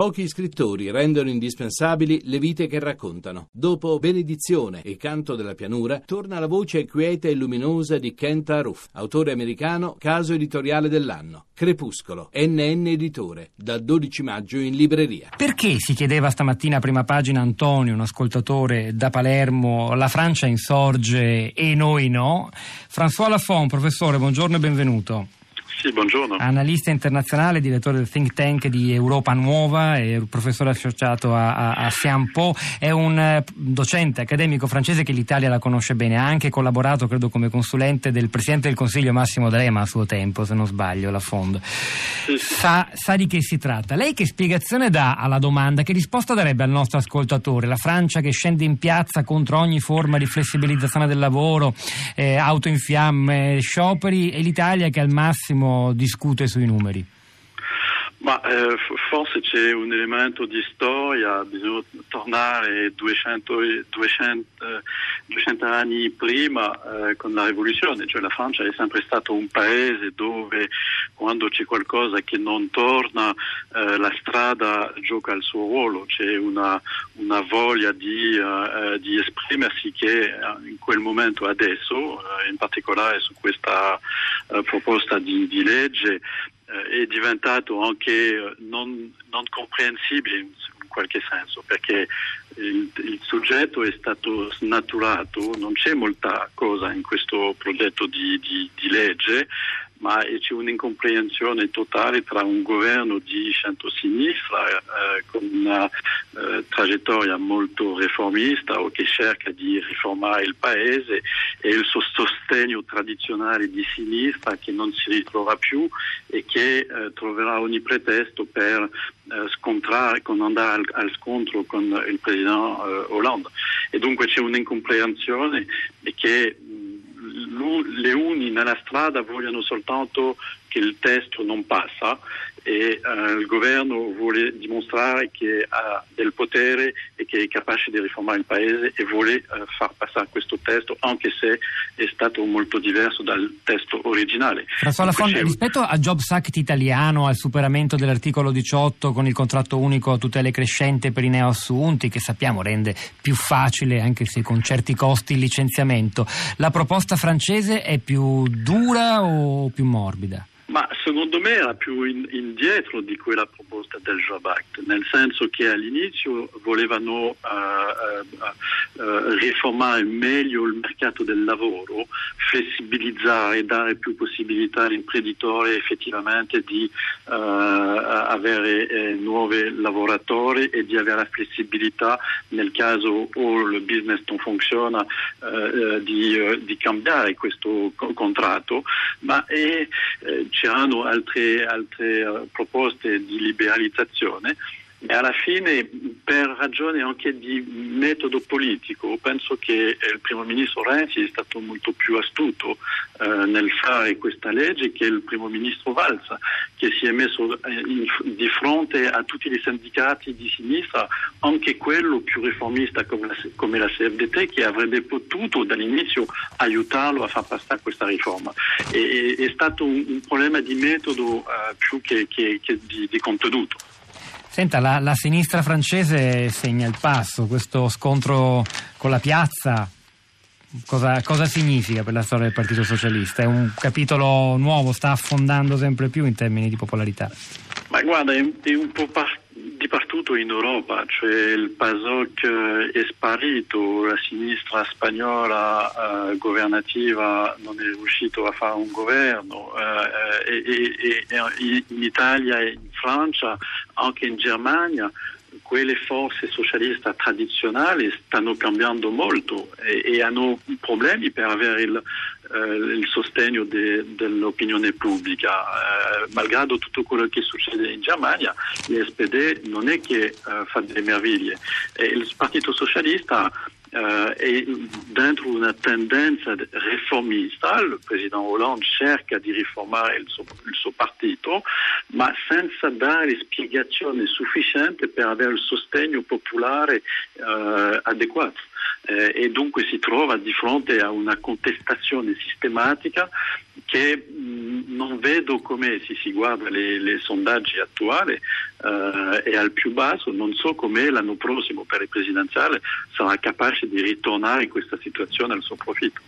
Pochi scrittori rendono indispensabili le vite che raccontano. Dopo Benedizione e Canto della pianura, torna la voce quieta e luminosa di Kent Aruf, autore americano, caso editoriale dell'anno. Crepuscolo, NN Editore, dal 12 maggio in libreria. Perché si chiedeva stamattina a prima pagina Antonio, un ascoltatore da Palermo, la Francia insorge e noi no? François Lafont, professore, buongiorno e benvenuto. Sì, buongiorno. Analista internazionale, direttore del think tank di Europa Nuova e professore associato a, a, a Sciences Po. È un eh, docente accademico francese che l'Italia la conosce bene. Ha anche collaborato, credo, come consulente del Presidente del Consiglio Massimo D'Alema a suo tempo, se non sbaglio, la Fond. Sì, sì. Sa, sa di che si tratta. Lei che spiegazione dà alla domanda? Che risposta darebbe al nostro ascoltatore? La Francia che scende in piazza contro ogni forma di flessibilizzazione del lavoro, eh, auto in fiamme, scioperi e l'Italia che al massimo discute sui numeri? Ma eh, forse c'è un elemento di storia, bisogna tornare 200, 200, 200 anni prima eh, con la rivoluzione, cioè la Francia è sempre stato un paese dove quando c'è qualcosa che non torna eh, la strada gioca il suo ruolo, c'è una, una voglia di, uh, di, esprimersi che in quel momento adesso, in particolare su questa proposta di, di legge, eh, è diventato anche eh, non, non comprensibile in, qualche senso perché il, il, soggetto è stato snaturato, non c'è molta cosa in questo progetto di, di, di legge, ma c'è un'incomprensione totale tra un governo di centro-sinistra eh, con una traiettoria molto riformista o che cerca di riformare il paese e il sostegno tradizionale di sinistra che non si ritrova più e che eh, troverà ogni pretesto per eh, scontrare, con andare al, al, scontro con il presidente eh, Hollande. E dunque c'è un'incomprensione che le uni nella strada vogliono soltanto che il testo non passa e uh, il governo vuole dimostrare che ha del potere e che è capace di riformare il paese e vuole uh, far passare questo testo anche se è stato molto diverso dal testo originale. François Lafond, rispetto al Jobs Act italiano, al superamento dell'articolo 18 con il contratto unico a tutele crescente per i neoassunti, che sappiamo rende più facile anche se con certi costi il licenziamento, la proposta francese è più dura o più morbida? Secondo me era più in, indietro di quella proposta del Job Act, nel senso che all'inizio volevano uh, uh, uh, riformare meglio il mercato del lavoro, flessibilizzare, dare più possibilità all'imprenditore effettivamente di avere eh, nuovi lavoratori e di avere la flessibilità nel caso o il business non funziona di, di, cambiare questo co- contratto, ma è, eh, c'erano altre, altre uh, proposte di liberalizzazione. E alla fine per ragioni anche di metodo politico penso che il primo ministro Renzi è stato molto più astuto eh, nel fare questa legge che il primo ministro Valsa che si è messo eh, in, di fronte a tutti i sindacati di sinistra anche quello più riformista come la, come la CFDT che avrebbe potuto dall'inizio aiutarlo a far passare questa riforma e, è stato un, un problema di metodo eh, più che, che, che di, di contenuto Senta, la, la, sinistra francese segna il passo, questo scontro con la piazza, cosa, cosa, significa per la storia del Partito Socialista? È un capitolo nuovo, sta affondando sempre più in termini di popolarità? Ma guarda, è, è un po' par- dipartito in Europa, cioè il PASOK eh, è sparito, la sinistra spagnola eh, governativa non è riuscita a fare un governo eh, e, e, e in Italia e in Francia, anche in Germania, quelle forze socialiste tradizionali stanno cambiando molto e, e hanno problemi per avere il, eh, il sostegno de, dell'opinione pubblica. Eh, malgrado tutto quello che succede in Germania, l'SPD non è che eh, fa delle meraviglie. E il Partito Socialista Uh, è dentro una tendenza riformista, il presidente Hollande cerca di riformare il suo, il suo, partito, ma senza dare spiegazioni sufficienti per avere il sostegno popolare uh, adeguato. Eh, e dunque si trova di fronte a una contestazione sistematica che mh, non vedo come se si guarda i sondaggi attuali eh, è al più basso, non so come l'anno prossimo per il presidenziale sarà capace di ritornare in questa situazione al suo profitto.